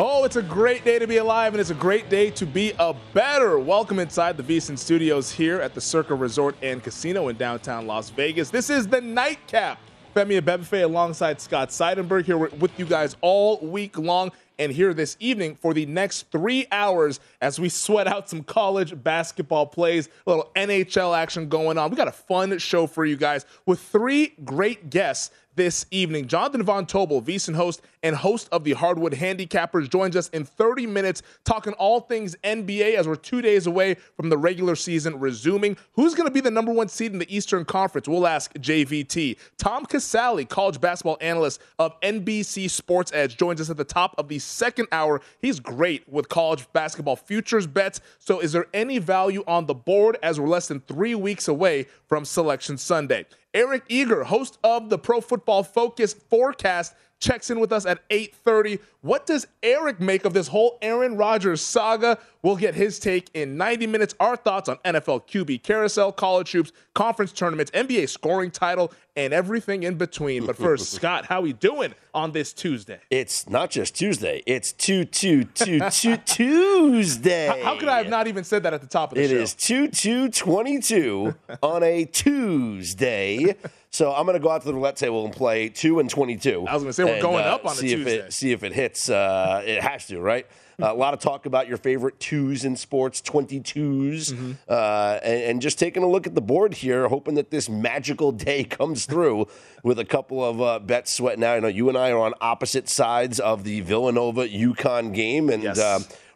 Oh, it's a great day to be alive, and it's a great day to be a bettor. Welcome inside the VSIN Studios here at the Circa Resort and Casino in downtown Las Vegas. This is the Nightcap. Femi Abebefe alongside Scott Seidenberg here with you guys all week long and here this evening for the next three hours as we sweat out some college basketball plays, a little NHL action going on. We got a fun show for you guys with three great guests this evening. Jonathan Von Tobel, VSIN host and host of the Hardwood Handicappers, joins us in 30 minutes talking all things NBA as we're two days away from the regular season resuming. Who's going to be the number one seed in the Eastern Conference? We'll ask JVT. Tom Casale, college basketball analyst of NBC Sports Edge, joins us at the top of the second hour. He's great with college basketball futures bets. So, is there any value on the board as we're less than three weeks away from Selection Sunday? Eric Eager, host of the Pro Football Focus Forecast, checks in with us at 8:30. What does Eric make of this whole Aaron Rodgers saga? We'll get his take in 90 minutes. Our thoughts on NFL QB carousel, college hoops, conference tournaments, NBA scoring title, and everything in between. But first, Scott, how are we doing on this Tuesday? It's not just Tuesday. It's two two two two Tuesday. How, how could I have not even said that at the top of the It show? is two two twenty two on a Tuesday. So I'm going to go out to the roulette table and play two and twenty-two. I was gonna say, we're and, going uh, up on a see if Tuesday. it see if it hits. Uh, it has to, right? Uh, a lot of talk about your favorite twos in sports, 22s, Mm-hmm. uh, and, and just taking a look at the board here, hoping that this magical day comes through with a couple of uh, bets sweating out. I know you and I are on opposite sides of the Villanova UConn game, and Yes.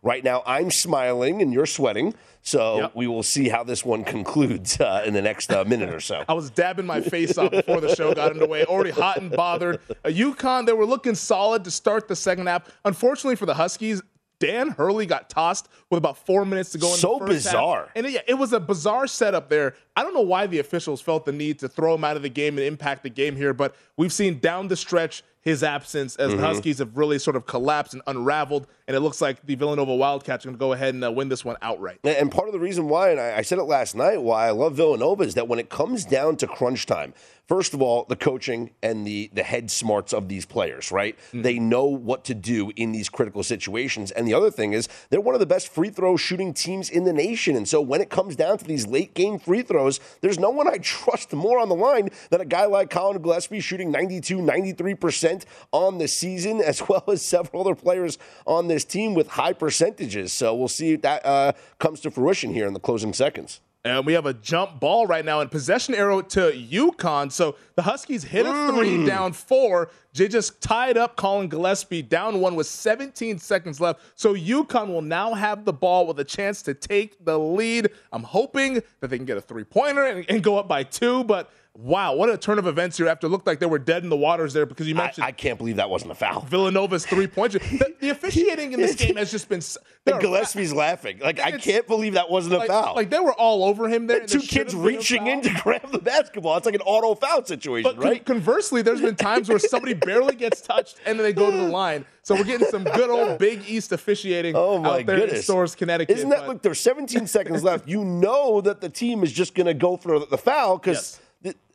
Right now I'm smiling and you're sweating. So Yep. we will see how this one concludes uh, in the next uh, minute or so. I was dabbing my face off before the show got underway, already hot and bothered. A UConn, they were looking solid to start the second half. Unfortunately for the Huskies, Dan Hurley got tossed with about four minutes to go in So the first half. bizarre. And it, yeah, it was a bizarre setup there. I don't know why the officials felt the need to throw him out of the game and impact the game here, but we've seen down the stretch his absence as Mm-hmm. the Huskies have really sort of collapsed and unraveled, and it looks like the Villanova Wildcats are going to go ahead and uh, win this one outright. And- part of the reason why, and I, I said it last night, why I love Villanova is that when it comes down to crunch time, first of all, the coaching and the the head smarts of these players, right? They know what to do in these critical situations. And the other thing is they're one of the best free throw shooting teams in the nation. And so when it comes down to these late game free throws, there's no one I trust more on the line than a guy like Colin Gillespie shooting 92, 93% on the season, as well as several other players on this team with high percentages. So we'll see if that uh, comes to fruition here in the closing seconds. And we have a jump ball right now and possession arrow to UConn. So the Huskies hit a three down four. They just tied up Colin Gillespie down one with 17 seconds left. So UConn will now have the ball with a chance to take the lead. I'm hoping that they can get a three pointer and, and go up by two. But wow, what a turn of events here after it looked like they were dead in the waters there because you mentioned I can't believe that wasn't a foul. Villanova's three point. The, the officiating in this game has just been. s- there And are- Gillespie's laughing. Like, I can't believe that wasn't a like, foul. like they were all over him there. and Two kids a reaching in to grab the basketball. It's like an auto foul situation, But con- right? conversely, there's been times where somebody barely gets touched, and then they go to the line. So we're getting some good old Big East officiating Oh my out there in. Storrs, Connecticut. Isn't that but- look? There's 17 seconds left. You know that the team is just going to go for the foul because,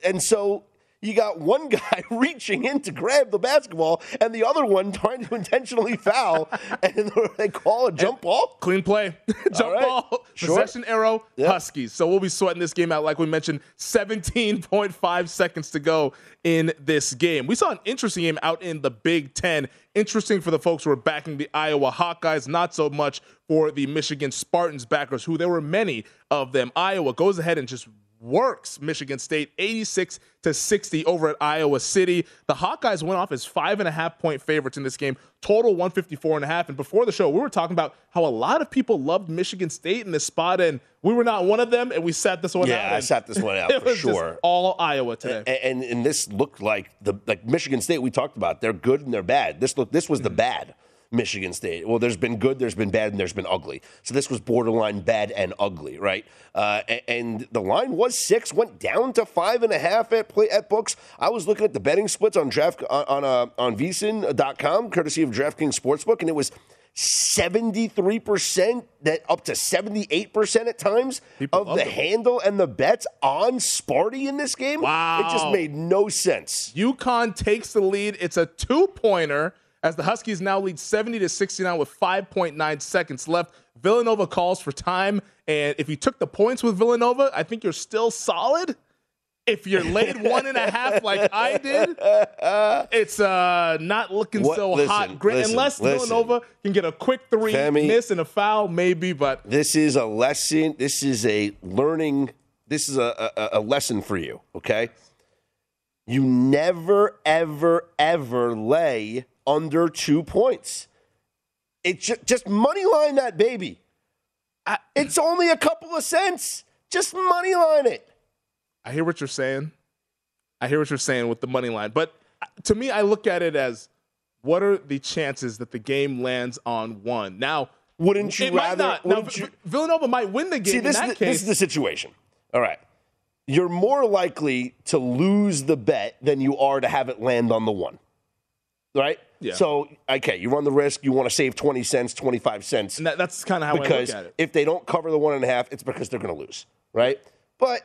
and so you got one guy reaching in to grab the basketball and the other one trying to intentionally foul, and they call a jump ball. Clean play, jump right. ball, Sure. possession arrow, Yep. Huskies. So we'll be sweating this game out, like we mentioned. 17.5 seconds to go in this game. We saw an interesting game out in the Big Ten. Interesting for the folks who are backing the Iowa Hawkeyes, not so much for the Michigan Spartans backers, who there were many of them. Iowa goes ahead and just works Michigan State 86 to 60 over at Iowa City. The Hawkeyes went off as five and a half point favorites in this game, total 154 and a half. And before the show, we were talking about how a lot of people loved Michigan State in this spot, and we were not one of them, and we sat this one out. Yeah, I and sat this one out for sure. all Iowa today. A- And, and this looked like the like Michigan State we talked about. They're good and they're bad. This look this was the mm-hmm. bad Michigan State. Well, there's been good, there's been bad, and there's been ugly. So this was borderline bad and ugly, right? Uh, and the line was six, went down to five and a half at play at books. I was looking at the betting splits on draft on on, uh, on VSiN.com, courtesy of DraftKings Sportsbook, and it was. 73% that up to 78% at times People of the them. handle and the bets on Sparty in this game. Wow. It just made no sense. UConn takes the lead. It's a two pointer as the Huskies now lead 70 to 69 with 5.9 seconds left. Villanova calls for time. And if you took the points with Villanova, I think you're still solid. If you're laid one and a half like I did, it's uh, not looking What- so listen, hot. Gra- listen, Unless listen. Villanova can get a quick three, Femi- miss and a foul, maybe. But This is a lesson. This is a learning. This is a, a, a lesson for you, okay? You never, ever, ever lay under two points. It ju- just money line that baby. I- it's only a couple of cents. Just money line it. I hear what you're saying. I hear what you're saying with the money line. But uh, to me, I look at it as what are the chances that the game lands on one? Now, Wouldn't you rather? not. Wouldn't V- you- Villanova might win the game See, in this, is the, case. this is the situation. All right. You're more likely to lose the bet than you are to have it land on the one. Right? Yeah. So, okay, you run the risk. You want to save 20 cents, 25 cents. and that, that's kind of how because I look at it. if they don't cover the one and a half, it's because they're going to lose. Right? But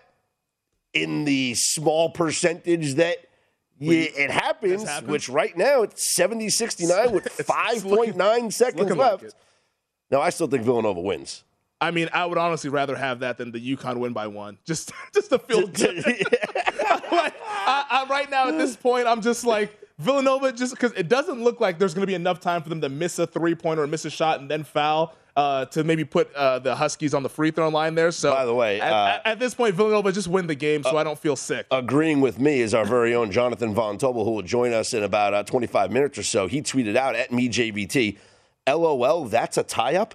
in the small percentage that yeah, it happens, happens. which right now it's 70 69 with It's- it's looking- 5.9 seconds like left. it. now, I still think Villanova wins. I mean, I would honestly rather have that than the UConn win by one. Just, just to feel good. like, I, I, right now at this point, I'm just like Villanova, just because it doesn't look like there's going to be enough time for them to miss a three pointer or miss a shot and then foul uh, to maybe put uh, the Huskies on the free throw line there. So, By the way, at, uh, at- at this point, Villanova just win the game, so I don't feel sick. agreeing with me is our very own Jonathan Von Tobel, who will join us in about uh, 25 minutes or so. He tweeted out at me JVT, LOL, that's a tie up.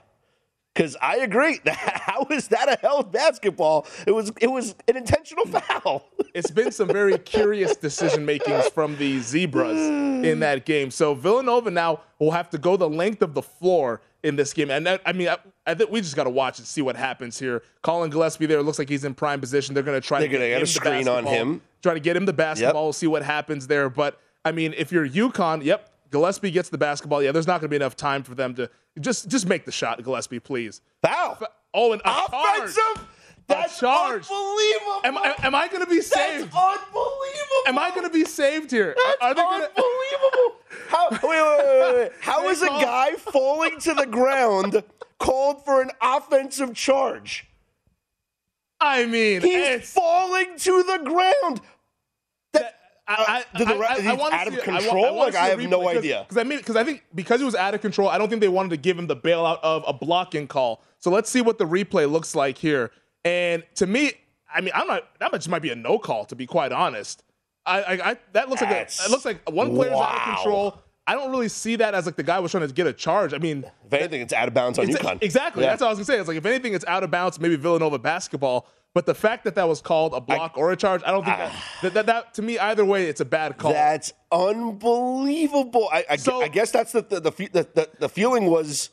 Because I agree. How is that a held basketball? It was it was an intentional foul. it's been some very curious decision makings from the zebras in that game. So Villanova now will have to go the length of the floor in this game, and that, I mean, I, I think we just got to watch and see what happens here. Colin Gillespie there looks like he's in prime position. They're going to try They're to get gonna get him a the screen on him. Try to get him the basketball. We'll see what happens there. But I mean, if you're UConn, yep, Gillespie gets the basketball. Yeah, there's not going to be enough time for them to just just make the shot, Gillespie, please. Foul. Oh, and a charge. Offensive. That's unbelievable. Am, I- am I going to be saved? That's saved? unbelievable. Am I going to be saved here? That's Are they gonna, unbelievable. How, wait, wait, wait, wait. How is a guy falling to the ground called for an offensive charge? I mean, He's falling to the ground. I, uh, did the re- he's wanna out of control? wanna Like, see I have no 'cause- idea. Because I mean, because I think because he was out of control, I don't think they wanted to give him the bailout of a blocking call. So let's see what the replay looks like here. And to me, I mean, I'm not. That much might be a no call, to be quite honest. I, I, I that looks like a, it looks like one player's out of control. I don't really see that as like the guy was trying to get a charge. I mean, if anything, it's out of bounds on UConn. Exactly. Yeah. That's what I was gonna say. It's like if anything, it's out of bounds. Maybe Villanova basketball. But the fact that that was called a block or a charge, I don't think that, ah. that, that that to me either way, it's a bad call. That's unbelievable. I, I, So- I guess that's the the, the, the the feeling was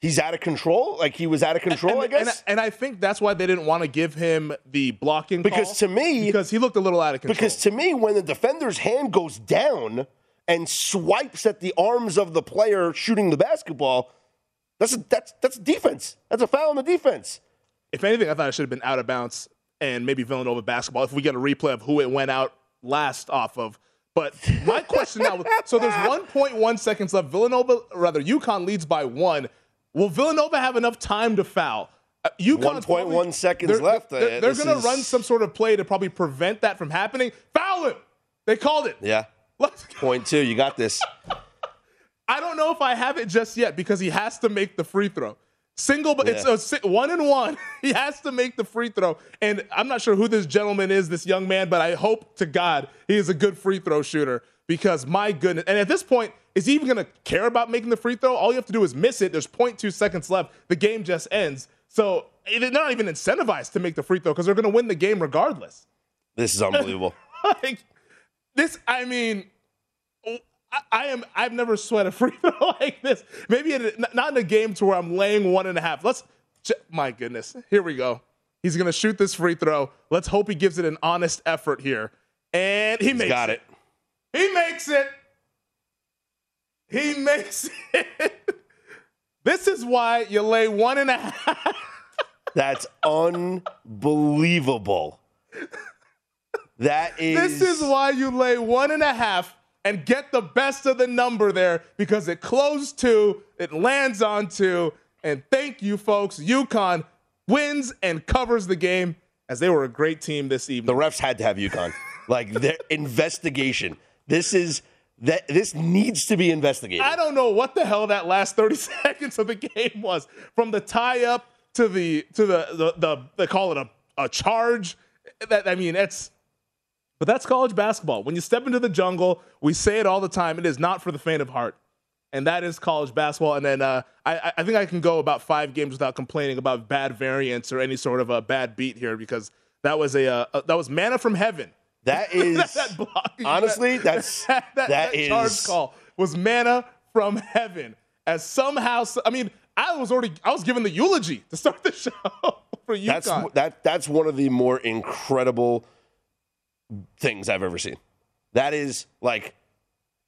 he's out of control. Like he was out of control. and, I guess. and, and I think that's why they didn't want to give him the blocking Because to me- because he looked a little out of control. Because to me, when the defender's hand goes down and swipes at the arms of the player shooting the basketball, that's a, that's that's defense. That's a foul on the defense. If anything, I thought it should have been out of bounds and maybe Villanova basketball. If we get a replay of who it went out last off of. But my question now, so there's 1.1 seconds left. Villanova, rather, UConn leads by one. Will Villanova have enough time to foul? Uh, UConn's 1.1 probably- seconds they're- left. They're, Uh, they're this going to is- run some sort of play to probably prevent that from happening. Foul him. They called it. Yeah. Let's go. Point two. You got this. I don't know if I have it just yet because he has to make the free throw. Single, but it's a one and one. he has to make the free throw, and I'm not sure who this gentleman is, this young man, but I hope to God he is a good free throw shooter because my goodness. And at this point, is he even going to care about making the free throw? All you have to do is miss it. There's 0.2 seconds left. The game just ends. So they're not even incentivized to make the free throw because they're going to win the game regardless. This is unbelievable. like this i mean I, I am i've never sweat a free throw like this maybe in, not in a game to where i'm laying one and a half let's my goodness here we go he's gonna shoot this free throw let's hope he gives it an honest effort here and he He's makes got it. it. he makes it he makes it this is why you lay one and a half That's unbelievable. That is. This is why you lay one and a half and get the best of the number there because it closed two, it lands on two, and thank you, folks. UConn wins and covers the game as they were a great team this evening. the refs had to have UConn. like their investigation. This is that. This needs to be investigated. I don't know what the hell that last 30 seconds of the game was from the tie up to the to the the, the they call it a, a charge. That I mean, it's but that's college basketball. When you step into the jungle, we say it all the time. It is not for the faint of heart, and that is college basketball. And then uh, I, I think I can go about five games without complaining about bad variance or any sort of a bad beat here because that was a, uh, that was manna from heaven. That is that block, honestly, that's that, that, that that charge call was manna from heaven. As somehow, I mean, I was already I was given the eulogy to start the show for UConn. that's that that's one of the more incredible things I've ever seen. That is like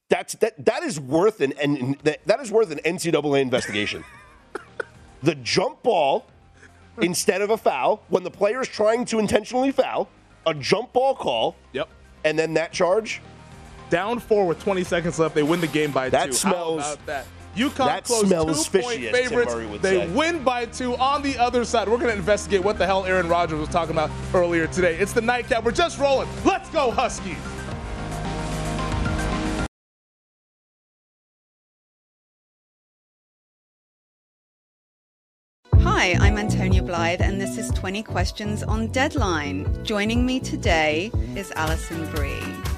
that's that that is worth an and that, that is worth an NCAA investigation. the jump ball instead of a foul when the player is trying to intentionally foul, a jump ball call, yep. and then that charge. Down four with 20 seconds left. They win the game by That two. smells- that? UConn that closed smells two point fishy, as Tim favorites. Murray would they say. win by two. On the other side, we're going to investigate what the hell Aaron Rodgers was talking about earlier today. It's the nightcap. We're just rolling. Let's go, Huskies. Hi, I'm Antonia Blythe, and this is 20 Questions on Deadline. Joining me today is Alison Brie.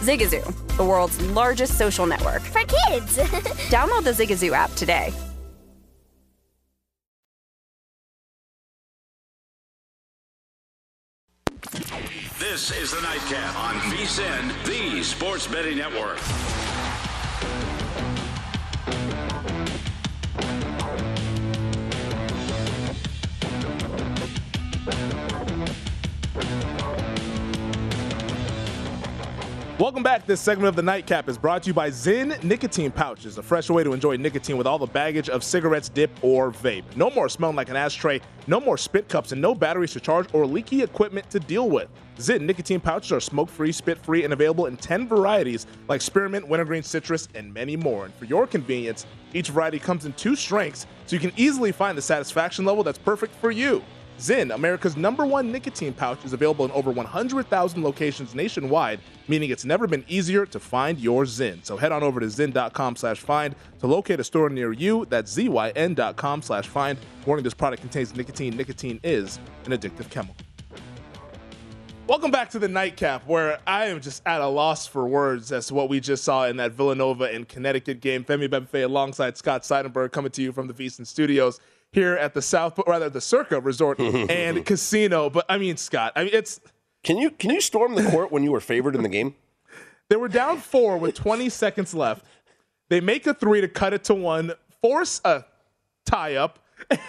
Zigazoo, the world's largest social network. For kids. Download the Zigazoo app today. This is the Nightcap on VSIN, the Sports Betting Network. Welcome back. This segment of the Nightcap is brought to you by Zyn Nicotine Pouches, a fresh way to enjoy nicotine with all the baggage of cigarettes, dip, or vape. No more smelling like an ashtray, no more spit cups, and no batteries to charge or leaky equipment to deal with. Zyn nicotine pouches are smoke free, spit free, and available in 10 varieties like spearmint, wintergreen, citrus, and many more. And for your convenience, each variety comes in two strengths, so you can easily find the satisfaction level that's perfect for you. Zyn, America's number one nicotine pouch, is available in over 100,000 locations nationwide, meaning it's never been easier to find your Zyn. So head on over to zyn.com slash find to locate a store near you. That's zyn.com slash find. Warning, this product contains nicotine. Nicotine is an addictive chemical. Welcome back to the nightcap, where I am just at a loss for words as to what we just saw in that Villanova and Connecticut game. Femi Abebefe alongside Scott Seidenberg coming to you from the VSiN Studios here at the South, rather the Circa Resort and Casino. But I mean, Scott, I mean, it's. Can you can you storm the court when you were favored in the game? They were down four with 20 seconds left. They make a three to cut it to one, force a tie up,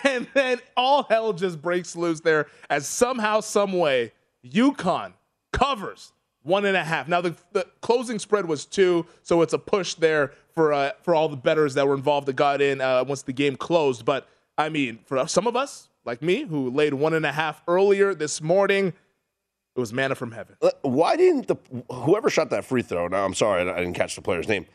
and then all hell just breaks loose there as somehow, some way, UConn covers one and a half. Now the, the closing spread was two, so it's a push there for uh, for all the bettors that were involved that got in uh, once the game closed. But I mean, for some of us like me who laid one and a half earlier this morning, it was manna from heaven. Uh, Why didn't the whoever shot that free throw? Now I'm sorry, I didn't catch the player's name.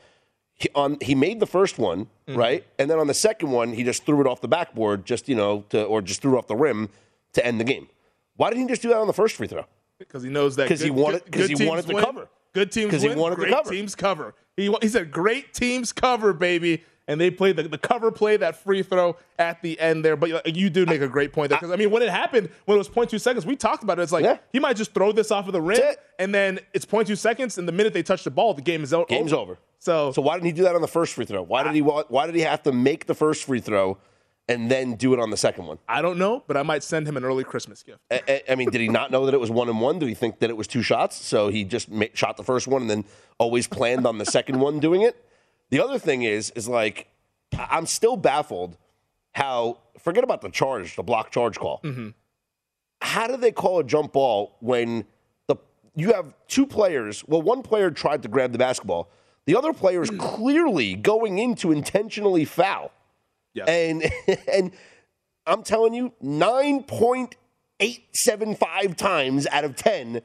He, on he made the first one Mm-hmm. right, and then on the second one he just threw it off the backboard, just you know, to, or just threw it off the rim to end the game. Why didn't he just do that on the first free throw? because he knows that 'Cause he wanted- good- 'cause he teams wanted to win. cover. Good teams 'Cause he win, wanted to great cover. teams cover. He he said great teams cover, baby, and they played the, the cover play that free throw at the end there. But you- you do make a great point there because I mean when it happened when it was 0.2 seconds, we talked about it. It's like Yeah. he might just throw this off of the rim, and then it's 0.2 seconds, and the minute they touch the ball, the game is o- Game's over. So So why didn't he do that on the first free throw? Why did he Why did he have to make the first free throw and then do it on the second one? I don't know, but I might send him an early Christmas gift. I, I- mean, did he not know that it was one and one? Did he think that it was two shots? So he just shot the first one and then always planned on the second one doing it. The other thing is, is like, I'm still baffled how. Forget about the charge, the block charge call. Mm-hmm. How do they call a jump ball when the you have two players? Well, one player tried to grab the basketball. The other player is hmm. clearly going in to intentionally foul. Yes. And and I'm telling you, nine point eight seven five times out of ten,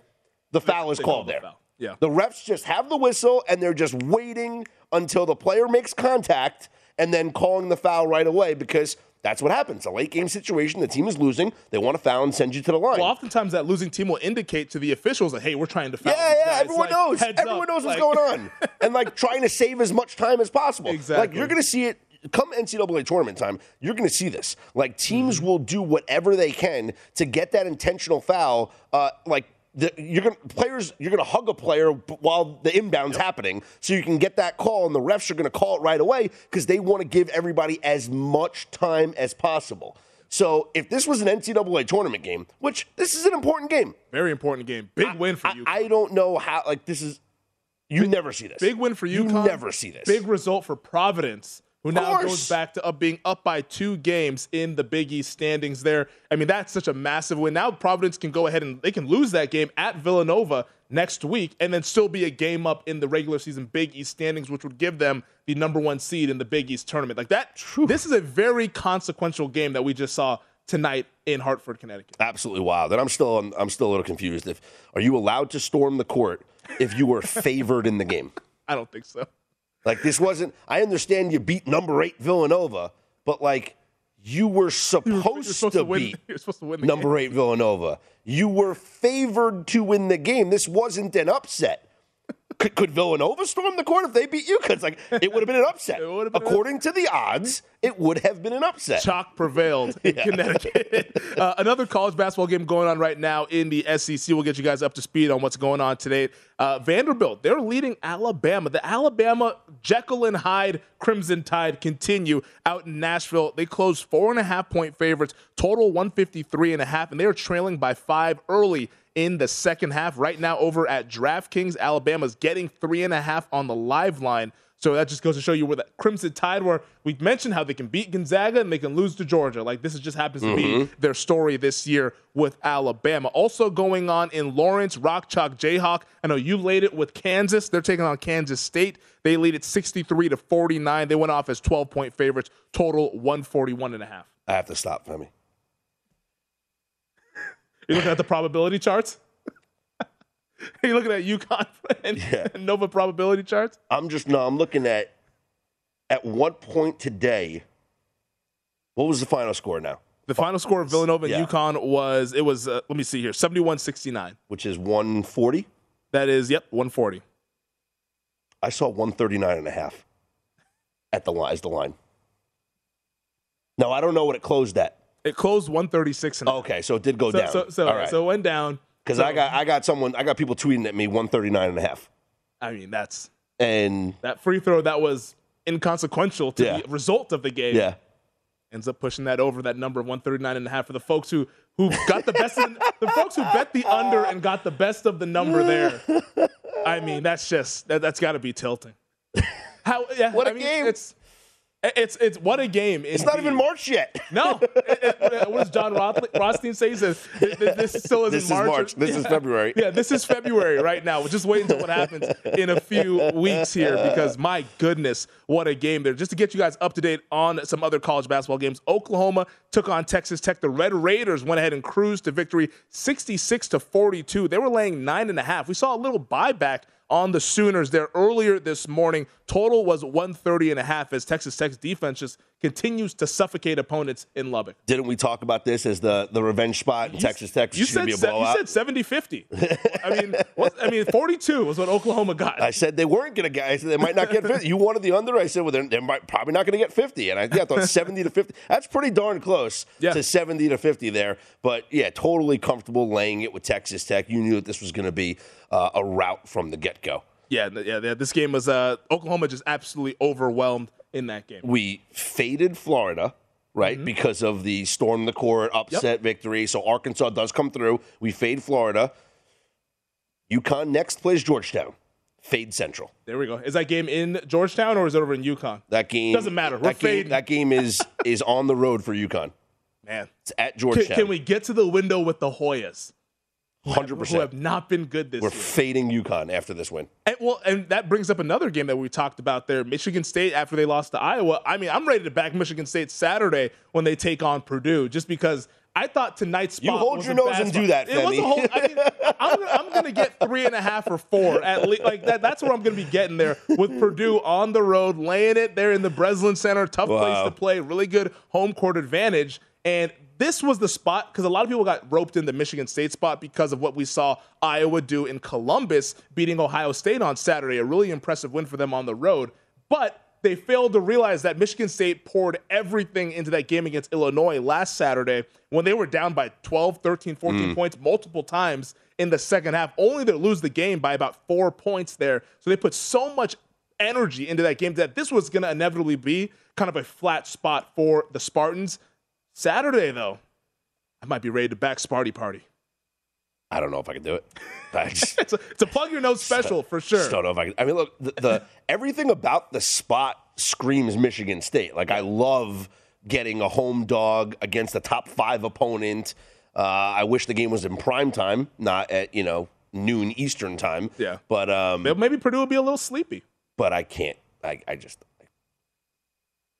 the foul is They called there. foul. Yeah. The refs just have the whistle and they're just waiting until the player makes contact and then calling the foul right away because that's what happens. A late game situation, the team is losing, they want to foul and send you to the line. Well, oftentimes that losing team will indicate to the officials that hey, we're trying to foul. Yeah, yeah, guys. everyone Like, knows. Everyone up. knows what's Like- going on. and like trying to save as much time as possible. Exactly. Like you're going to see it come NCAA tournament time. You're going to see this. Like teams Mm-hmm. will do whatever they can to get that intentional foul. Uh, like the, you're going players, you're going to hug a player while the inbound's happening, so you can get that call, and the refs are going to call it right away because they want to give everybody as much time as possible. So if this was an NCAA tournament game, which this is an important game, Very important game. Big win for you. I don't know how. Like this is, you never see this. Big win for you. Never see this. Big result for Providence, who now course. goes back to up being up by two games in the Big East standings. There, I mean, that's such a massive win. Now Providence can go ahead and they can lose that game at Villanova next week, and then still be a game up in the regular season Big East standings, which would give them the number one seed in the Big East tournament. Like that. True. this is a very consequential game that we just saw tonight in Hartford, Connecticut. Absolutely wild. And I'm still, I'm still a little confused. If are you allowed to storm the court if you were favored in the game? I don't think so. Like this wasn't. I understand you beat number eight Villanova, but like you were supposed, You're supposed to, to win. beat supposed to win number game. eight Villanova. You were favored to win the game. This wasn't an upset. Could, could Villanova storm the court if they beat you? Because like it would have been an upset. Would have an According to the odds, it would have been an upset. Chalk prevailed in Connecticut. uh, another college basketball game going on right now in the SEC. We'll get you guys up to speed on what's going on today. Uh, Vanderbilt, they're leading Alabama. The Alabama Jekyll and Hyde Crimson Tide continue out in Nashville. They closed four and a half point favorites, total 153 and a half, and they are trailing by five early in the second half. Right now, over at DraftKings, Alabama's getting three and a half on the live line. So that just goes to show you where that Crimson Tide, where we mentioned how they can beat Gonzaga and they can lose to Georgia. Like this is just happens to be Mhm. their story this year with Alabama. Also going on in Lawrence, Rock Chalk Jayhawk. I know you laid it with Kansas. They're taking on Kansas State. They lead it 63 to 49. They went off as 12 point favorites, total 141 and a half. I have to stop, Femi. You looking at the probability charts? Are you looking at UConn and Nova probability charts? I'm just no. I'm looking at at what point today. What was the final score now? The final score of Villanova and Yeah. UConn was it was uh, let me see here 71-69. Which is 140. That is yep 140. I saw 139 and a half at the line. Is the line? No, I don't know what it closed at. It closed 136 and Okay, so it did go so, down. So so, All right. so it went down. Because So, I got I got someone I got people tweeting at me 139 and a half. I mean that's And that free throw that was inconsequential to Yeah. the result of the game. yeah. ends up pushing that over that number of 139 and a half for the folks who who got the best of the, folks who bet the under and got the best of the number there i mean that's just that, that's got to be tilting how yeah What a a game. it's it's it's what a game It's not even March yet. no. It- it- what does Jon Rothstein say? He says "Th- th- this still isn't This is march. This is February. yeah this is february right now. We'll just wait until what happens in a few weeks here because my goodness what a game there. Just to get you guys up to date on some other college basketball games oklahoma took on texas tech. The red raiders went ahead and cruised to victory 66 to 42 they were laying nine and a half. We saw a little buyback on the Sooners there earlier this morning. Total was 130 and a half as Texas Tech's defense just continues to suffocate opponents in Lubbock. Didn't we talk about this as the, the revenge spot in Texas Tech? You said, be a se- you said 70 50. I mean, what, I mean, 42 was what Oklahoma got. I said they weren't going to get. I said they might not get 50. You wanted the under. I said, well, they're, they're might, probably not going to get 50. And I, yeah, I thought 70 to 50. That's pretty darn close Yeah. to 70 to 50 there. But yeah, totally comfortable laying it with Texas Tech. You knew that this was going to be uh, a route from the get go. yeah, yeah, yeah, this game was uh, Oklahoma just absolutely overwhelmed in that game. We faded Florida. Right, Mm-hmm. because of the storm the court upset victory. So Arkansas does come through. We fade Florida. UConn next plays Georgetown. Fade Central. There we go. Is that game in Georgetown or is it over in UConn? That game Doesn't matter. We're that game, fading. that game is is on the road for UConn. Man, It's at can, Georgetown. can we get to the window with the Hoyas, Hundred who percent. have not been good this We're year? fading UConn after this win. And, well, and that brings up another game that we talked about there. Michigan State after they lost to Iowa. I mean, I'm ready to back Michigan State Saturday when they take on Purdue, just because I thought tonight's spot You hold your nose and spot. do that, It was a whole. I mean, I'm, gonna- I'm going to get three and a half or four at least. Like that. That's where I'm going to be getting there with Purdue on the road, laying it there in the Breslin Center. Tough place to play. Really good home court advantage. And this was the spot because a lot of people got roped in the Michigan State spot because of what we saw Iowa do in Columbus, beating Ohio State on Saturday. A really impressive win for them on the road. But they failed to realize that Michigan State poured everything into that game against Illinois last Saturday when they were down by 12, 13, 14 mm. points multiple times in the second half, only to lose the game by about four points there. So they put so much energy into that game that this was going to inevitably be kind of a flat spot for the Spartans. Saturday, though, I might be ready to back Sparty Party. I don't know if I can do it. Just, It's a, it's a plug your nose special for sure. just don't know if I can. I mean, look, the, the everything about the spot screams Michigan State. Like I love getting a home dog against a top five opponent. Uh, I wish the game was in prime time, not at you know noon Eastern time. Yeah. but um, Maybe Purdue will be a little sleepy. but I can't. I, I just.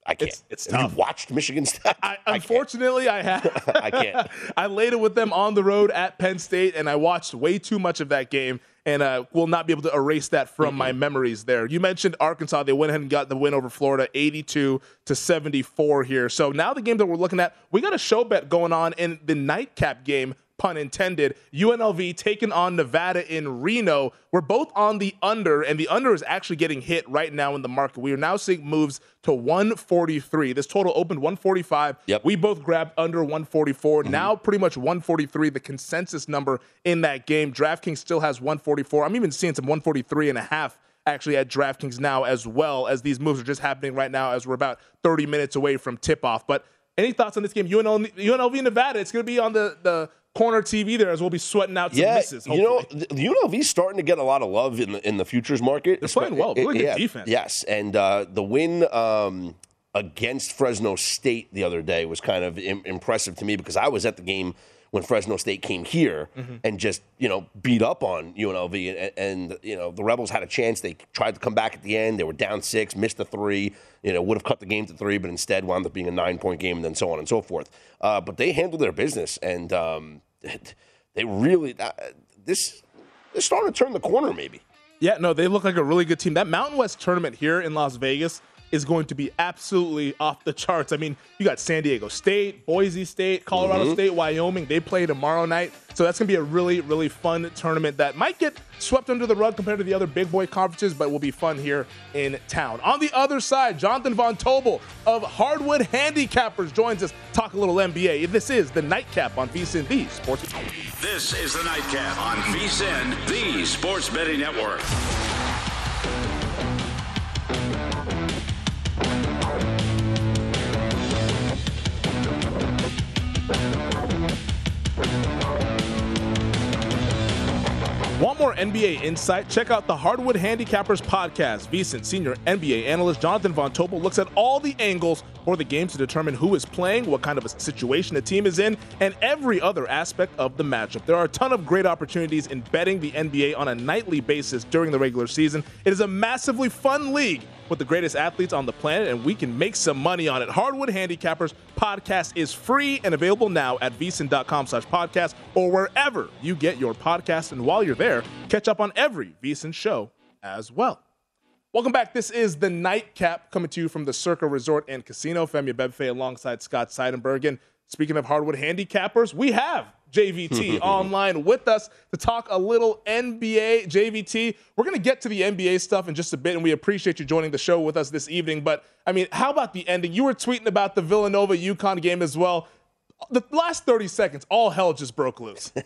I can't. It's- it's tough. You watched Michigan State? I, unfortunately, I have. I can't. I laid it with them on the road at Penn State, and I watched way too much of that game, and uh, will not be able to erase that from my memories. There, you mentioned Arkansas; they went ahead and got the win over Florida, eighty-two to seventy-four here. So now the game that we're looking at, we got a show bet going on in the nightcap game. Pun intended. UNLV taking on Nevada in Reno. We're both on the under, and the under is actually getting hit right now in the market. We are now seeing moves to 143. This total opened 145. Yep. We both grabbed under 144. Mm-hmm. Now pretty much 143, the consensus number in that game. DraftKings still has 144. I'm even seeing some 143 and a half actually at DraftKings now as well as these moves are just happening right now as we're about 30 minutes away from tip off. But any thoughts on this game? UNLV, UNLV Nevada, it's going to be on the, the corner TV there as we'll be sweating out some yeah, misses. you know, hopefully. the UNLV's starting to get a lot of love in the in the futures market. They're playing well. Really good defense. Yes, and uh, the win um, against Fresno State the other day was kind of Im- impressive to me because I was at the game when Fresno State came here Mm-hmm. and just you know beat up on UNLV and, and you know the Rebels had a chance. They tried to come back at the end. They were down six, missed the three. You know would have cut the game to three, but instead wound up being a nine point game and then so on and so forth. Uh, but they handled their business and um, they really this they're starting to turn the corner maybe. Yeah, no, they look like a really good team. That Mountain West tournament here in Las Vegas is going to be absolutely off the charts. I mean, you got San Diego State, Boise State, Colorado Mhm. State, Wyoming. They play tomorrow night. So that's going to be a really, really fun tournament that might get swept under the rug compared to the other big boy conferences, but will be fun here in town. On the other side, Jonathan Von Tobel of Hardwood Handicappers joins us. Talk a little NBA. This is the Nightcap on VSIN, the Sports. This is the Nightcap on VSIN, the Sports Betting Network. Want more NBA insight? Check out the Hardwood Handicappers podcast. VSIN senior NBA analyst Jonathan Von Tobel looks at all the angles for the game to determine who is playing, what kind of a situation the team is in, and every other aspect of the matchup. There are a ton of great opportunities in betting the NBA on a nightly basis during the regular season. It is a massively fun league with the greatest athletes on the planet, and we can make some money on it. Hardwood Handicappers podcast is free and available now at vsin.com slash podcast or wherever you get your podcast. And while you're there, catch up on every VSIN show as well. Welcome back. This is the Nightcap coming to you from the Circa Resort and Casino. Femi Abebefe alongside Scott Seidenberg. And speaking of hardwood handicappers, we have JVT online with us to talk a little NBA. JVT, we're going to get to the NBA stuff in just a bit, and we appreciate you joining the show with us this evening. But I mean, how about the ending? You were tweeting about the Villanova UConn game as well. The last 30 seconds, all hell just broke loose.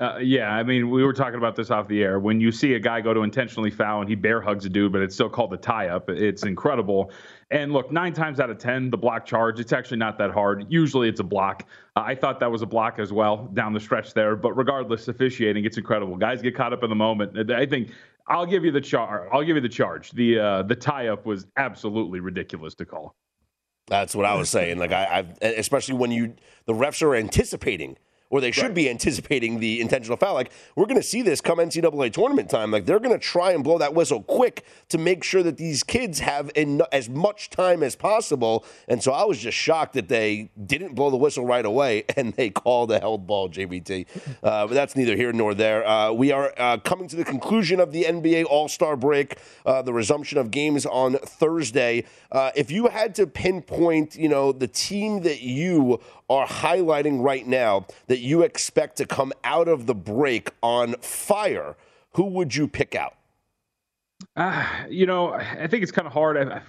Uh, yeah, I mean, we were talking about this off the air. When you see a guy go to intentionally foul and he bear hugs a dude, but it's still called a tie up, it's incredible. And look, nine times out of 10, the block charge, it's actually not that hard. Usually it's a block. Uh, I thought that was a block as well down the stretch there. But regardless, officiating, it's incredible. Guys get caught up in the moment. I think I'll give you the charge. I'll give you the charge. The uh, the tie up was absolutely ridiculous to call. That's what I was saying. Like I, I've, especially when you the refs are anticipating, or they should be anticipating the intentional foul. Like we're going to see this come NCAA tournament time. Like they're going to try and blow that whistle quick to make sure that these kids have en- as much time as possible. And so I was just shocked that they didn't blow the whistle right away and they called a held ball, JVT. Uh, but that's neither here nor there. Uh, we are uh, coming to the conclusion of the NBA All Star break, uh, the resumption of games on Thursday. Uh, if you had to pinpoint, you know, the team that you are highlighting right now that you expect to come out of the break on fire, who would you pick out? Uh, you know, I think it's kind of hard. I,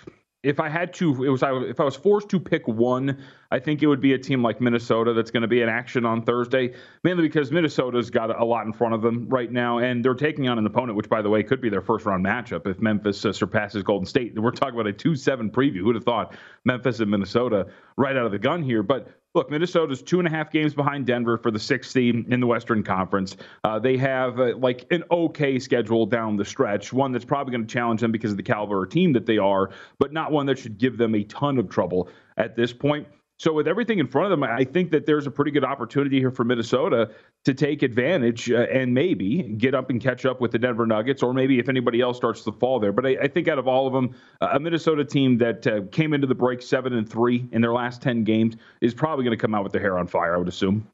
if I had to, it was if I was forced to pick one, I think it would be a team like Minnesota that's going to be in action on Thursday, mainly because Minnesota's got a lot in front of them right now, and they're taking on an opponent, which, by the way, could be their first round matchup if Memphis uh, surpasses Golden State. We're talking about a 2 7 preview. Who'd have thought Memphis and Minnesota right out of the gun here? But look, Minnesota's two and a half games behind Denver for the sixth seed in the Western Conference. Uh, they have uh, like an okay schedule down the stretch, one that's probably going to challenge them because of the caliber of team that they are, but not one that should give them a ton of trouble at this point. So, with everything in front of them, I think that there's a pretty good opportunity here for Minnesota to take advantage uh, and maybe get up and catch up with the Denver Nuggets, or maybe if anybody else starts to fall there. But I, I think out of all of them, uh, a Minnesota team that uh, came into the break seven and three in their last ten games is probably going to come out with their hair on fire. I would assume.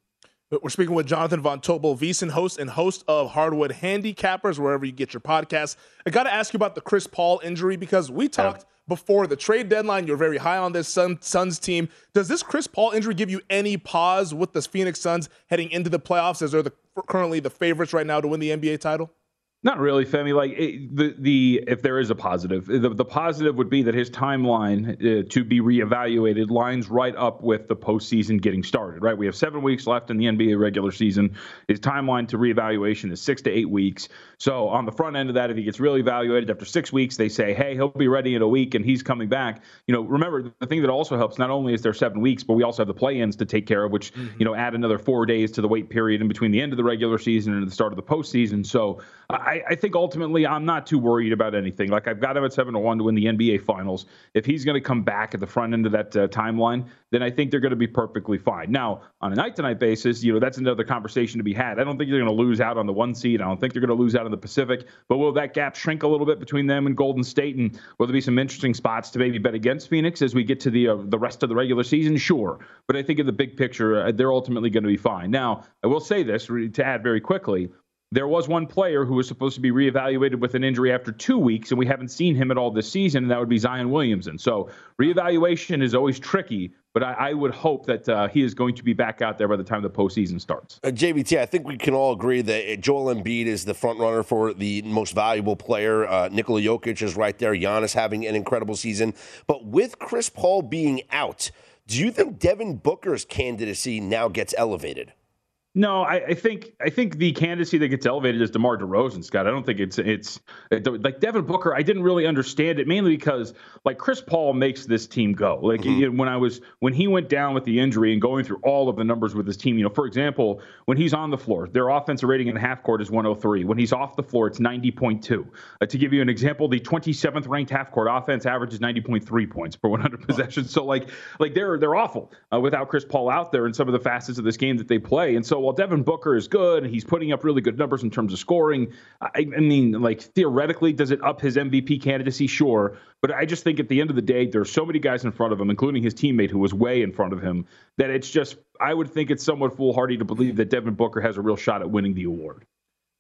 We're speaking with Jonathan Von Tobel, VSIN host and host of Hardwood Handicappers, wherever you get your podcasts. I got to ask you about the Chris Paul injury because we talked before the trade deadline. You're very high on this Sun, Suns team. Does this Chris Paul injury give you any pause with the Phoenix Suns heading into the playoffs as they're the, currently the favorites right now to win the NBA title? Not really, Femi. Like it, the the if there is a positive, the, the positive would be that his timeline uh, to be reevaluated lines right up with the postseason getting started. Right, we have seven weeks left in the NBA regular season. His timeline to reevaluation is six to eight weeks. So on the front end of that, if he gets really evaluated after six weeks, they say, hey, he'll be ready in a week and he's coming back. You know, remember the thing that also helps. Not only is there seven weeks, but we also have the play-ins to take care of, which mm-hmm. you know add another four days to the wait period in between the end of the regular season and the start of the postseason. So I, I, think ultimately I'm not too worried about anything. Like I've got him at seven to one to win the NBA Finals. If he's going to come back at the front end of that uh, timeline, then I think they're going to be perfectly fine. Now on a night to night basis, you know that's another conversation to be had. I don't think they're going to lose out on the one seed. I don't think they're going to lose out the Pacific. But will that gap shrink a little bit between them and Golden State? And will there be some interesting spots to maybe bet against Phoenix as we get to the uh, the rest of the regular season? Sure. But I think in the big picture, uh, they're ultimately going to be fine. Now I will say this to add very quickly there was one player who was supposed to be reevaluated with an injury after two weeks, and we haven't seen him at all this season, and that would be Zion Williamson. So reevaluation is always tricky, but I, I would hope that uh, he is going to be back out there by the time the postseason starts. Uh, JVT, I think we can all agree that Joel Embiid is the front runner for the most valuable player. Uh, Nikola Jokic is right there. Giannis having an incredible season, but with Chris Paul being out, do you think Devin Booker's candidacy now gets elevated? No, I, I, think I think the candidacy that gets elevated is DeMar DeRozan, Scott. I don't think it's it's like Devin Booker. I didn't really understand it mainly because like Chris Paul makes this team go. Like mm-hmm. when I was when he went down with the injury and going through all of the numbers with his team. You know, for example, when he's on the floor, their offensive rating in half court is 103. When he's off the floor, it's 90.2. Uh, to give you an example, the 27th ranked half court offense averages 90.3 points per 100 possessions. So like like they're they're awful uh, without Chris Paul out there in some of the facets of this game that they play. And so while Devin Booker is good and he's putting up really good numbers in terms of scoring, I, I mean, like theoretically, does it up his MVP candidacy? Sure. But I just think at the end of the day, there's so many guys in front of him, including his teammate who was way in front of him, that it's just, I would think it's somewhat foolhardy to believe that Devin Booker has a real shot at winning the award.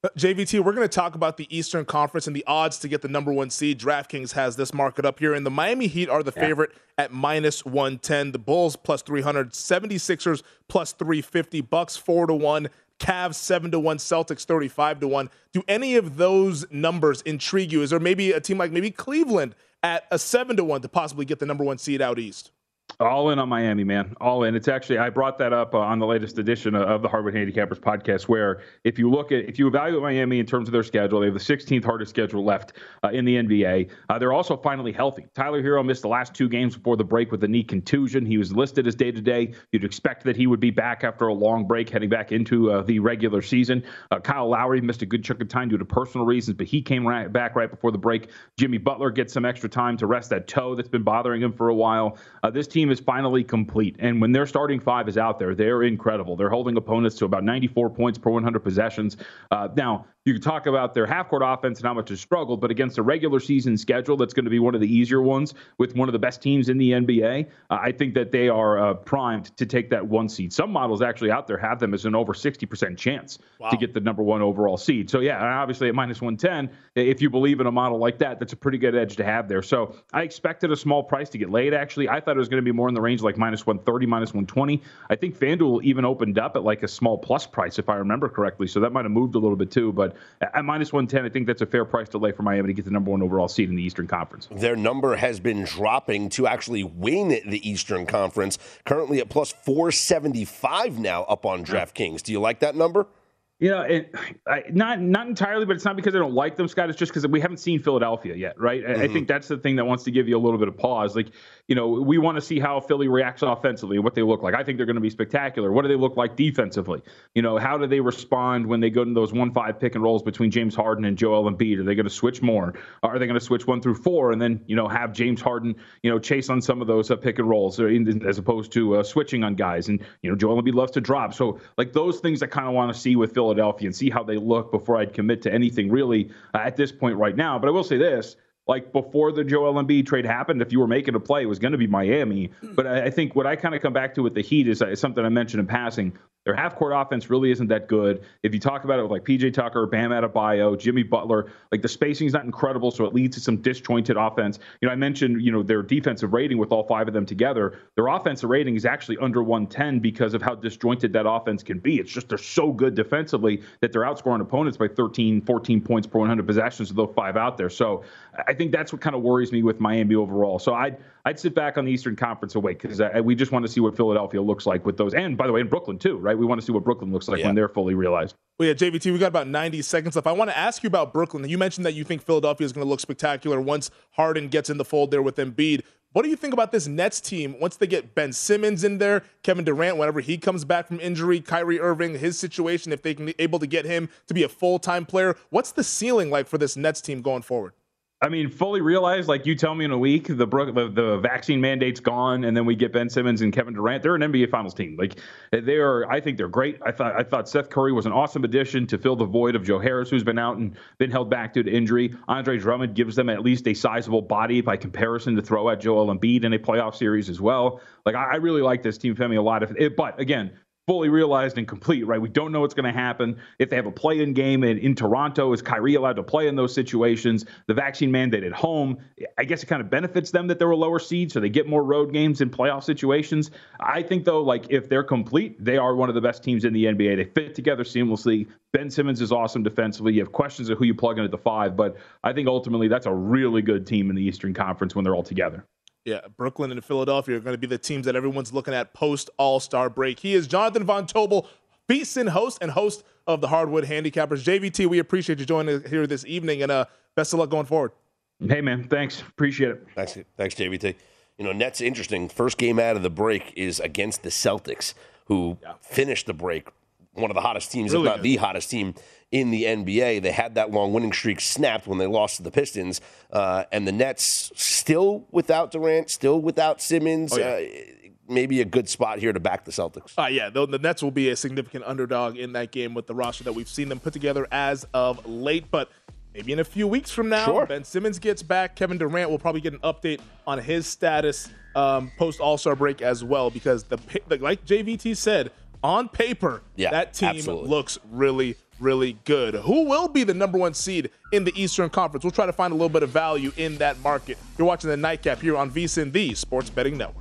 JVT, we're going to talk about the Eastern Conference and the odds to get the number one seed. DraftKings has this market up here, and the Miami Heat are the yeah. favorite at minus 110. The Bulls plus 300, 76ers plus 350, Bucks 4 to 1, Cavs 7 to 1, Celtics 35 to 1. Do any of those numbers intrigue you? Is there maybe a team like maybe Cleveland at a 7 to 1 to possibly get the number one seed out east? All in on Miami, man. All in. It's actually I brought that up uh, on the latest edition of the Hardwood Handicappers podcast, where if you look at if you evaluate Miami in terms of their schedule, they have the 16th hardest schedule left uh, in the NBA. Uh, they're also finally healthy. Tyler Herro missed the last two games before the break with a knee contusion. He was listed as day to day. You'd expect that he would be back after a long break, heading back into uh, the regular season. Uh, Kyle Lowry missed a good chunk of time due to personal reasons, but he came right back right before the break. Jimmy Butler gets some extra time to rest that toe that's been bothering him for a while. Uh, this team is finally complete. And when their starting five is out there, they're incredible. They're holding opponents to about 94 points per 100 possessions. Uh, now, you can talk about their half court offense and how much has struggled, but against a regular season schedule that's going to be one of the easier ones with one of the best teams in the NBA, uh, I think that they are uh, primed to take that one seed. Some models actually out there have them as an over 60% chance wow. to get the number one overall seed. So, yeah, obviously at minus 110, if you believe in a model like that, that's a pretty good edge to have there. So, I expected a small price to get laid, actually. I thought it was going to be more in the range like minus 130, minus 120. I think FanDuel even opened up at like a small plus price, if I remember correctly. So, that might have moved a little bit too. But at minus 110, I think that's a fair price to lay for Miami to get the number one overall seed in the Eastern Conference. Their number has been dropping to actually win the Eastern Conference, currently at plus 475 now up on DraftKings. Do you like that number? You know, it, I, not not entirely, but it's not because I don't like them, Scott. It's just because we haven't seen Philadelphia yet, right? Mm-hmm. I, I, think that's the thing that wants to give you a little bit of pause. Like, you know, we want to see how Philly reacts offensively, what they look like. I think they're going to be spectacular. What do they look like defensively? You know, how do they respond when they go into those one-five pick and rolls between James Harden and Joel Embiid? Are they going to switch more? Are they going to switch one through four and then you know have James Harden you know chase on some of those uh, pick and rolls as opposed to uh, switching on guys? And you know, Joel Embiid loves to drop, so like those things I kind of want to see with Philadelphia and see how they look before I'd commit to anything really uh, at this point right now. But I will say this. Like before the Joel Embiid trade happened, if you were making a play, it was going to be Miami. But I, I think what I kind of come back to with the Heat is, uh, is something I mentioned in passing. Their half court offense really isn't that good. If you talk about it with like PJ Tucker, Bam Adebayo, Jimmy Butler, like the spacing is not incredible, so it leads to some disjointed offense. You know, I mentioned you know their defensive rating with all five of them together. Their offensive rating is actually under 110 because of how disjointed that offense can be. It's just they're so good defensively that they're outscoring opponents by 13, 14 points per 100 possessions with those five out there. So I think that's what kind of worries me with Miami overall. So I'd I'd sit back on the Eastern Conference away because we just want to see what Philadelphia looks like with those. And by the way, in Brooklyn too, right? We want to see what Brooklyn looks like yeah. when they're fully realized. Well, yeah, JVT, we got about 90 seconds left. I want to ask you about Brooklyn. You mentioned that you think Philadelphia is going to look spectacular once Harden gets in the fold there with Embiid. What do you think about this Nets team once they get Ben Simmons in there, Kevin Durant, whenever he comes back from injury, Kyrie Irving, his situation, if they can be able to get him to be a full time player? What's the ceiling like for this Nets team going forward? I mean, fully realized, like you tell me in a week, the, the the vaccine mandate's gone, and then we get Ben Simmons and Kevin Durant. They're an NBA Finals team. Like they are, I think they're great. I thought I thought Seth Curry was an awesome addition to fill the void of Joe Harris, who's been out and been held back due to injury. Andre Drummond gives them at least a sizable body by comparison to throw at Joel Embiid in a playoff series as well. Like I, I really like this team, Femi, a lot. Of it, but again, fully realized and complete, right? We don't know what's going to happen. If they have a play in game in, in Toronto, is Kyrie allowed to play in those situations? The vaccine mandate at home, I guess it kind of benefits them that they're a lower seed, so they get more road games in playoff situations. I think, though, like if they're complete, they are one of the best teams in the NBA. They fit together seamlessly. Ben Simmons is awesome defensively. You have questions of who you plug in at the five, but I think ultimately that's a really good team in the Eastern Conference when they're all together. Yeah, Brooklyn and Philadelphia are going to be the teams that everyone's looking at post All Star break. He is Jonathan Von Tobel, VSIN host and host of the Hardwood Handicappers. JVT, we appreciate you joining us here this evening, and uh, best of luck going forward. Hey, man, thanks. Appreciate it. Thanks, thanks, JVT. You know, Nets interesting. First game out of the break is against the Celtics, who yeah. finished the break one of the hottest teams, really if not good. the hottest team in the NBA. They had that long winning streak snapped when they lost to the Pistons, uh, and the Nets still without Durant, still without Simmons. Oh, yeah. uh, maybe a good spot here to back the Celtics. Uh, yeah, the, the, Nets will be a significant underdog in that game with the roster that we've seen them put together as of late. But maybe in a few weeks from now, sure. Ben Simmons gets back. Kevin Durant will probably get an update on his status um, post All Star break as well, because the like JVT said on paper, yeah, that team absolutely. looks really, really good. Who will be the number one seed in the Eastern Conference? We'll try to find a little bit of value in that market. You're watching the Nightcap here on VSIN, the Sports Betting Network.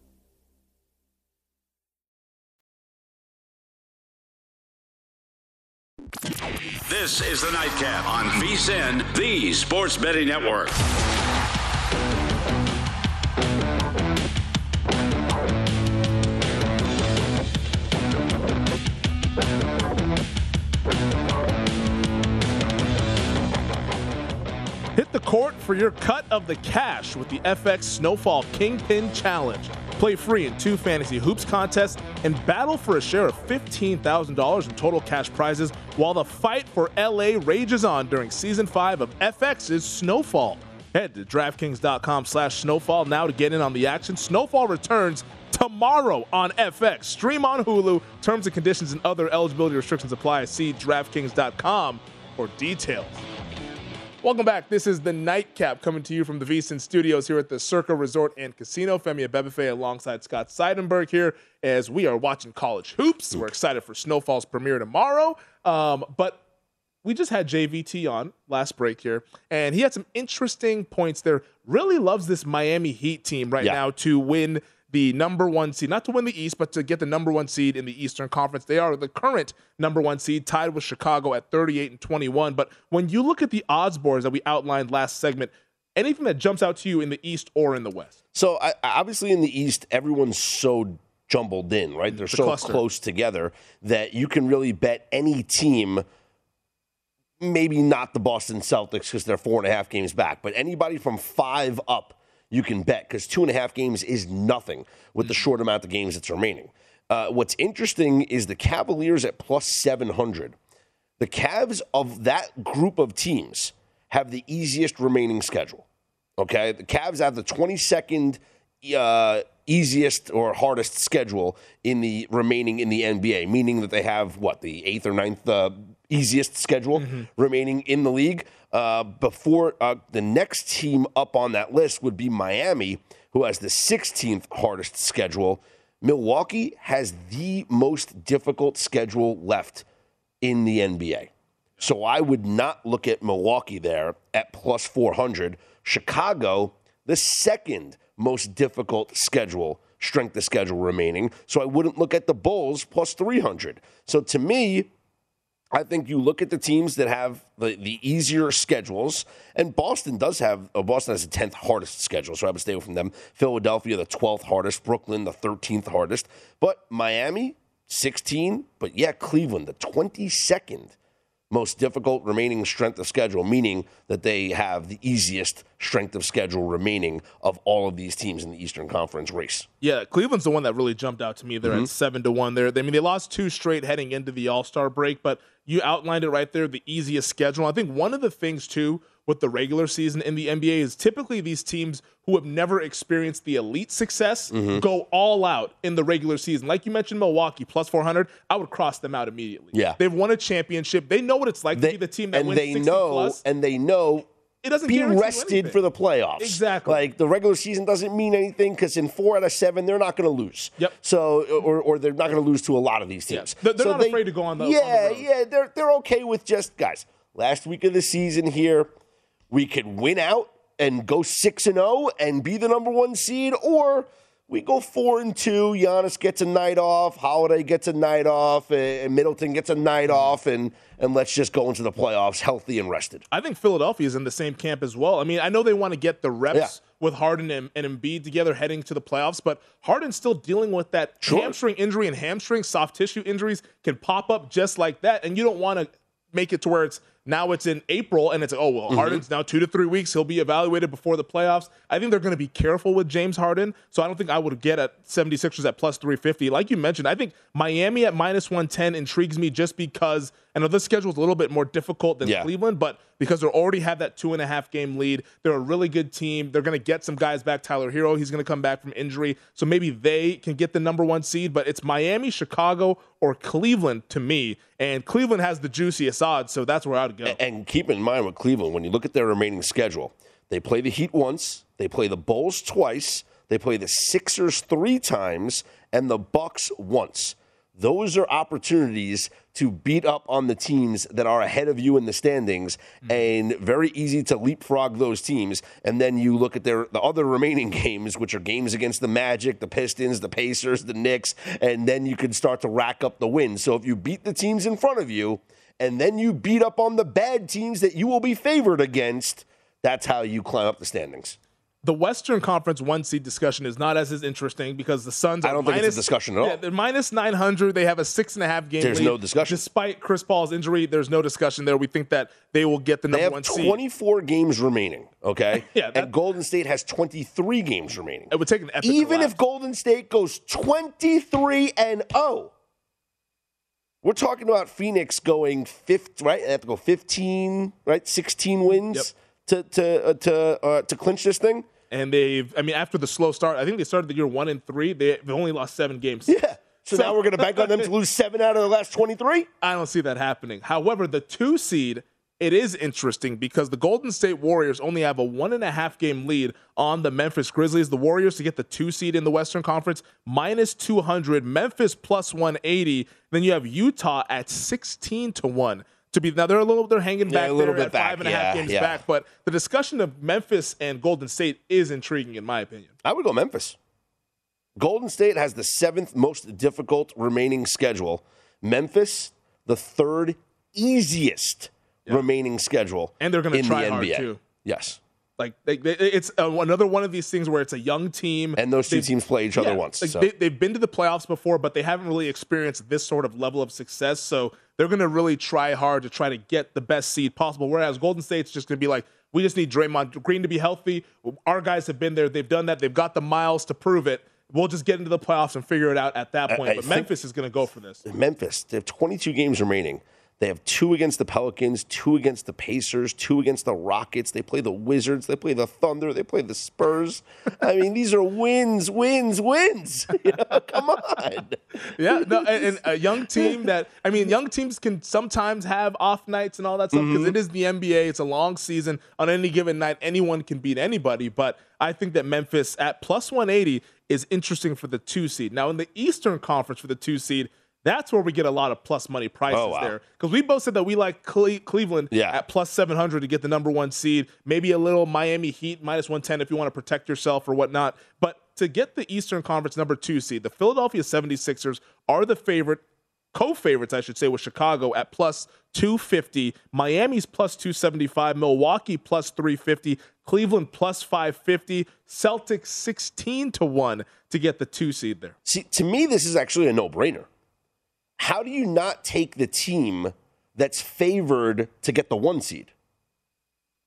This is the Nightcap on VSIN, the Sports Betting Network. Hit the court for your cut of the cash with the FX Snowfall Kingpin Challenge. Play free in two fantasy hoops contests and battle for a share of $15,000 in total cash prizes while the fight for LA rages on during season 5 of FX's Snowfall. Head to DraftKings.com slash snowfall now to get in on the action. Snowfall returns tomorrow on FX. Stream on Hulu. Terms and conditions and other eligibility restrictions apply. See DraftKings.com for details. Welcome back. This is the Nightcap coming to you from the VSiN Studios here at the Circa Resort and Casino. Femi Abebefe alongside Scott Seidenberg here as we are watching college hoops. We're excited for Snowfall's premiere tomorrow. Um, but we just had JVT on last break here, and he had some interesting points there. Really loves this Miami Heat team right Yeah. now to win the number one seed, not to win the East, but to get the number one seed in the Eastern Conference. They are the current number one seed, tied with Chicago at 38 and 21. But when you look at the odds boards that we outlined last segment, anything that jumps out to you in the East or in the West? So I, obviously in the East, everyone's so jumbled in, right? They're The so cluster. close together that you can really bet any team. Maybe not the Boston Celtics because they're four and a half games back, but anybody from five up, you can bet because two and a half games is nothing with the short amount of games that's remaining. Uh, what's interesting is the Cavaliers at plus 700. The Cavs of that group of teams have the easiest remaining schedule. Okay, the Cavs have the 22nd uh, easiest or hardest schedule in the remaining in the NBA, meaning that they have what the eighth or ninth uh, easiest schedule remaining in the league. Uh, before uh, the next team up on that list would be Miami, who has the 16th hardest schedule. Milwaukee has the most difficult schedule left in the NBA. So I would not look at Milwaukee there at plus 400. Chicago, the second most difficult schedule, strength of schedule remaining. So I wouldn't look at the Bulls plus 300. So to me, I think you look at the teams that have the, the easier schedules, and Boston does have, Boston has the 10th hardest schedule, so I would stay away from them. Philadelphia, the 12th hardest. Brooklyn, the 13th hardest. But Miami, 16. But yeah, Cleveland, the 22nd most difficult remaining strength of schedule, meaning that they have the easiest strength of schedule remaining of all of these teams in the Eastern Conference race. Yeah, Cleveland's the one that really jumped out to me. They're Mhm. at seven to one. There, I mean, they lost two straight heading into the All Star break, but you outlined it right there. The easiest schedule. I think one of the things too with the regular season in the NBA is typically these teams who have never experienced the elite success Mhm. go all out in the regular season. Like you mentioned, Milwaukee plus four hundred. I would cross them out immediately. Yeah. they've won a championship. They know what it's like to be the team that and wins they 60 know plus. and they know It doesn't be rested for the playoffs. Exactly. Like the regular season doesn't mean anything because in four out of seven they're not going to lose. Yep. So or, or they're not going to lose to a lot of these teams. They're- they're So not afraid to go on the- on the Yeah, yeah. They're they're okay with just guys. Last week of the season here, we could win out and go six and zero and be the number one seed, or we go four and two. Giannis gets a night off. Holiday gets a night off. Eh, and Middleton gets a night off, and and let's just go into the playoffs healthy and rested. I think Philadelphia is in the same camp as well. I mean, I know they want to get the reps Yeah. with Harden and, and Embiid together heading to the playoffs, but Harden's still dealing with that hamstring injury and hamstring soft tissue injuries can pop up just like that, and you don't want to make it to where it's now it's in April and it's oh well Mhm. Harden's now two to three weeks he'll be evaluated before the playoffs. I think they're going to be careful with James Harden, so I don't think I would get at 76ers at plus 350. Like you mentioned, I think Miami at minus 110 intrigues me just because I know this schedule's a little bit more difficult than Yeah. Cleveland, but because they already have that two and a half game lead, they're a really good team. They're going to get some guys back. Tyler Herro, he's going to come back from injury, so maybe they can get the number one seed. But it's Miami, Chicago, or Cleveland to me, and Cleveland has the juiciest odds, so that's where I'd go. And keep in mind with Cleveland, when you look at their remaining schedule, they play the Heat once, they play the Bulls twice, they play the Sixers three times, and the Bucks once. Those are opportunities to beat up on the teams that are ahead of you in the standings, mm-hmm. and very easy to leapfrog those teams. And then you look at their the other remaining games, which are games against the Magic, the Pistons, the Pacers, the Knicks, and then you can start to rack up the wins. So if you beat the teams in front of you, and then you beat up on the bad teams that you will be favored against, that's how you climb up the standings. the Western Conference one seed discussion is not as, as interesting because the Suns. I are don't think it's a discussion at all. Yeah, they're minus nine hundred. They have a six and a half game. There's lead. no discussion. Despite Chris Paul's injury, there's no discussion there. We think that they will get the They number have one seed. 24 games remaining, okay? Yeah, that- and Golden State has 23 games remaining. It would take an epic Even collapse. if Golden State goes 23 and 0, we're talking about Phoenix going fifth, right? They have to go 15, right? 16 wins to to uh, to uh, to clinch this thing. and they've. I mean, after the slow start, I think they started the year one and three. They've only lost seven games. Yeah. So, now we're going to bank on them to lose seven out of the last 23? I don't see that happening. However, the two seed, it is interesting because the Golden State Warriors only have a one and a half game lead on the Memphis Grizzlies. The Warriors to get the two seed in the Western Conference minus 200, Memphis plus 180. Then you have Utah at 16 to 1. To be now, they're a little they're hanging Yeah, back a little bit at back, five and a half yeah, games yeah. back. But the discussion of Memphis and Golden State is intriguing in my opinion. I would go Memphis. Golden State has the seventh most difficult remaining schedule. Memphis, the third easiest remaining schedule. And they're gonna in try the hard, NBA. too. Yes. Like they, they- it's uh, another one of these things where it's a young team, And those two They've- teams play each other Yeah, once. like, so. they, they've been to the playoffs before, but they haven't really experienced this sort of level of success. So they're going to really try hard to try to get the best seed possible. Whereas Golden State's just going to be like, we just need Draymond Green to be healthy. Our guys have been there; they've done that. They've got the miles to prove it. We'll just get into the playoffs and figure it out at that point. I but Memphis is going to go for this. Memphis, they have 22 games remaining. They have two against the Pelicans, two against the Pacers, two against the Rockets. They play the Wizards, they play the Thunder, they play the Spurs. I mean, these are wins, wins, wins. You know, come on. Yeah, no, and, and a young team that I mean, young teams can sometimes have off nights and all that stuff because Mhm. is the NBA. It's a long season. On any given night, anyone can beat anybody. But I think that Memphis at plus 180 is interesting for the two seed. Now in the Eastern Conference for the two seed. That's where we get a lot of plus money prices Oh, wow. there because we both said that we like Cle- Cleveland Yeah. at plus 700 to get the number one seed. Maybe a little Miami Heat minus 110 if you want to protect yourself or whatnot. But to get the Eastern Conference number two seed, the Philadelphia 76ers are the favorite, co favorites, I should say, with Chicago at plus 250, Miami's plus 275, Milwaukee plus 350, Cleveland plus 550, Celtics 16 to 1 to get the two seed there. See, to me, this is actually a no brainer. How do you not take the team that's favored to get the one seed?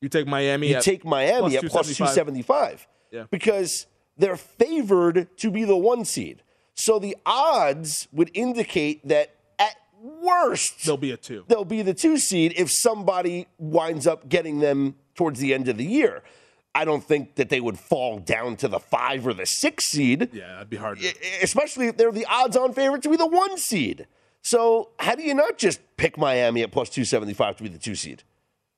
You take Miami You take Miami plus at plus 275 Yeah. because they're favored to be the one seed. So the odds would indicate that at worst, There'll be a two. they'll be the two seed if somebody winds up getting them towards the end of the year. I don't think that they would fall down to the five or the six seed, Yeah, that'd be hard. especially if they're the odds on favorite to be the one seed. So, how do you not just pick Miami at plus 275 to be the two seed?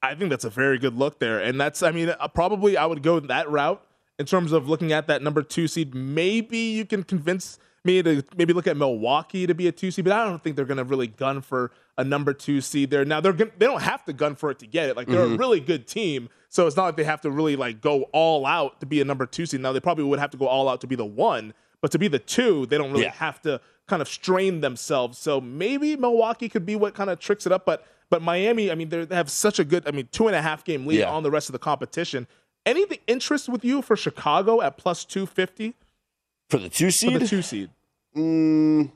I think that's a very good look there. And that's, I mean, uh, probably I would go that route in terms of looking at that number two seed. Maybe you can convince me to maybe look at Milwaukee to be a two seed, but I don't think they're going to really gun for a number two seed there. Now they're gonna, they don't have to gun for it to get it. Like they're a Mhm. really good team, so it's not like they have to really like go all out to be a number two seed. Now they probably would have to go all out to be the one, but to be the two, they don't really Yeah. have to kind of strain themselves. So maybe Milwaukee could be what kind of tricks it up, but but Miami, I mean, they're- have such a good, I mean, two and a half game lead Yeah. on the rest of the competition. Anything interest with you for Chicago at plus two fifty For the two for seed? the two seed? Mm,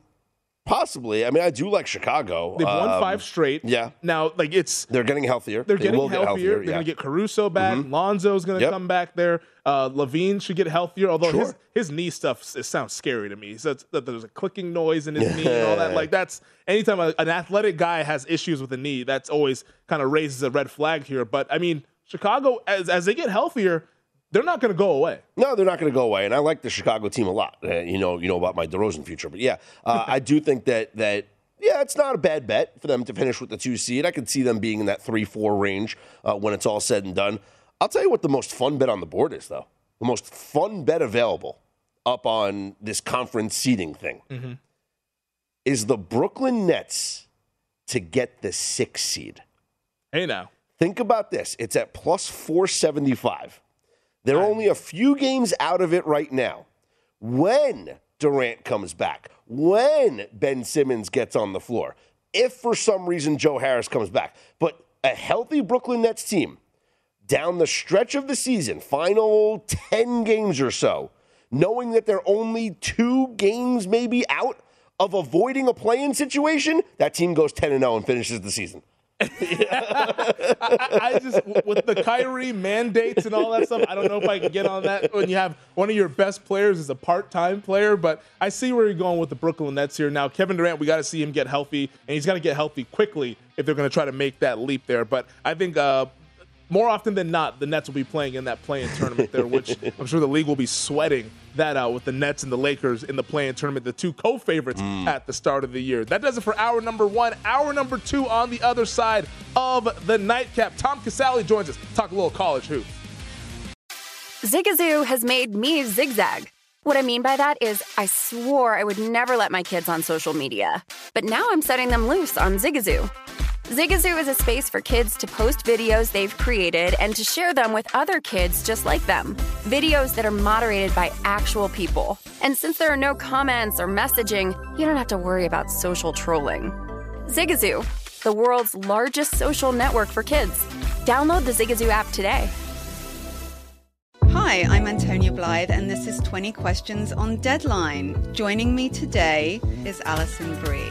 possibly. I mean, I do like Chicago. They've won Um, five straight. Yeah. Now, like it's They're getting healthier. they're They getting healthier. get healthier. They're yeah. gonna get Caruso back. Mhm. Lonzo's gonna Yep. come back there. Uh, LaVine should get healthier. Although his Sure. his knee stuff it sounds scary to me. So that there's a clicking noise in his knee and all that. Like that's anytime a, an athletic guy has issues with a knee, that's always kind of raises a red flag here. But I mean, Chicago as as they get healthier, they're not gonna go away. No, they're not going to go away, and I like the Chicago team a lot. Uh, you know, you know about my DeRozan future, but yeah, uh, I do think that that yeah, it's not a bad bet for them to finish with the two seed. I could see them being in that three four range uh, when it's all said and done. I'll tell you what the most fun bet on the board is, though. The most fun bet available up on this conference seeding thing Mm-hmm. is the Brooklyn Nets to get the six seed. Hey now, Think about this. It's at plus 475. They're only a few games out of it right now. When Durant comes back, when Ben Simmons gets on the floor, if for some reason Joe Harris comes back, but a healthy Brooklyn Nets team down the stretch of the season, final 10 games or so, knowing that they're only two games maybe out of avoiding a play in situation, that team goes 10 and 0 and finishes the season. I, I just with the Kyrie mandates and all that stuff. I don't know if I can get on that when you have one of your best players is a part-time player. But I see where you're going with the Brooklyn Nets here. Now, Kevin Durant, we got to see him get healthy, and he's got to get healthy quickly if they're going to try to make that leap there. But I think uh, more often than not, the Nets will be playing in that play-in tournament there, which I'm sure the league will be sweating that out with the Nets and the Lakers in the play-in tournament, the two co-favorites mm. at the start of the year. That does it for hour number one. Hour number two on the other side of the nightcap. Tom Casale joins us. Talk a little college hoops. Zigazoo has made me zigzag. What I mean by that is, I swore I would never let my kids on social media. But now I'm setting them loose on Zigazoo. Zigazoo is a space for kids to post videos they've created and to share them with other kids just like them. Videos that are moderated by actual people. And since there are no comments or messaging, you don't have to worry about social trolling. Zigazoo, the world's largest social network for kids. Download the Zigazoo app today. Hi, I'm Antonia Blythe, and this is 20 Questions on Deadline. Joining me today is Alison Brie.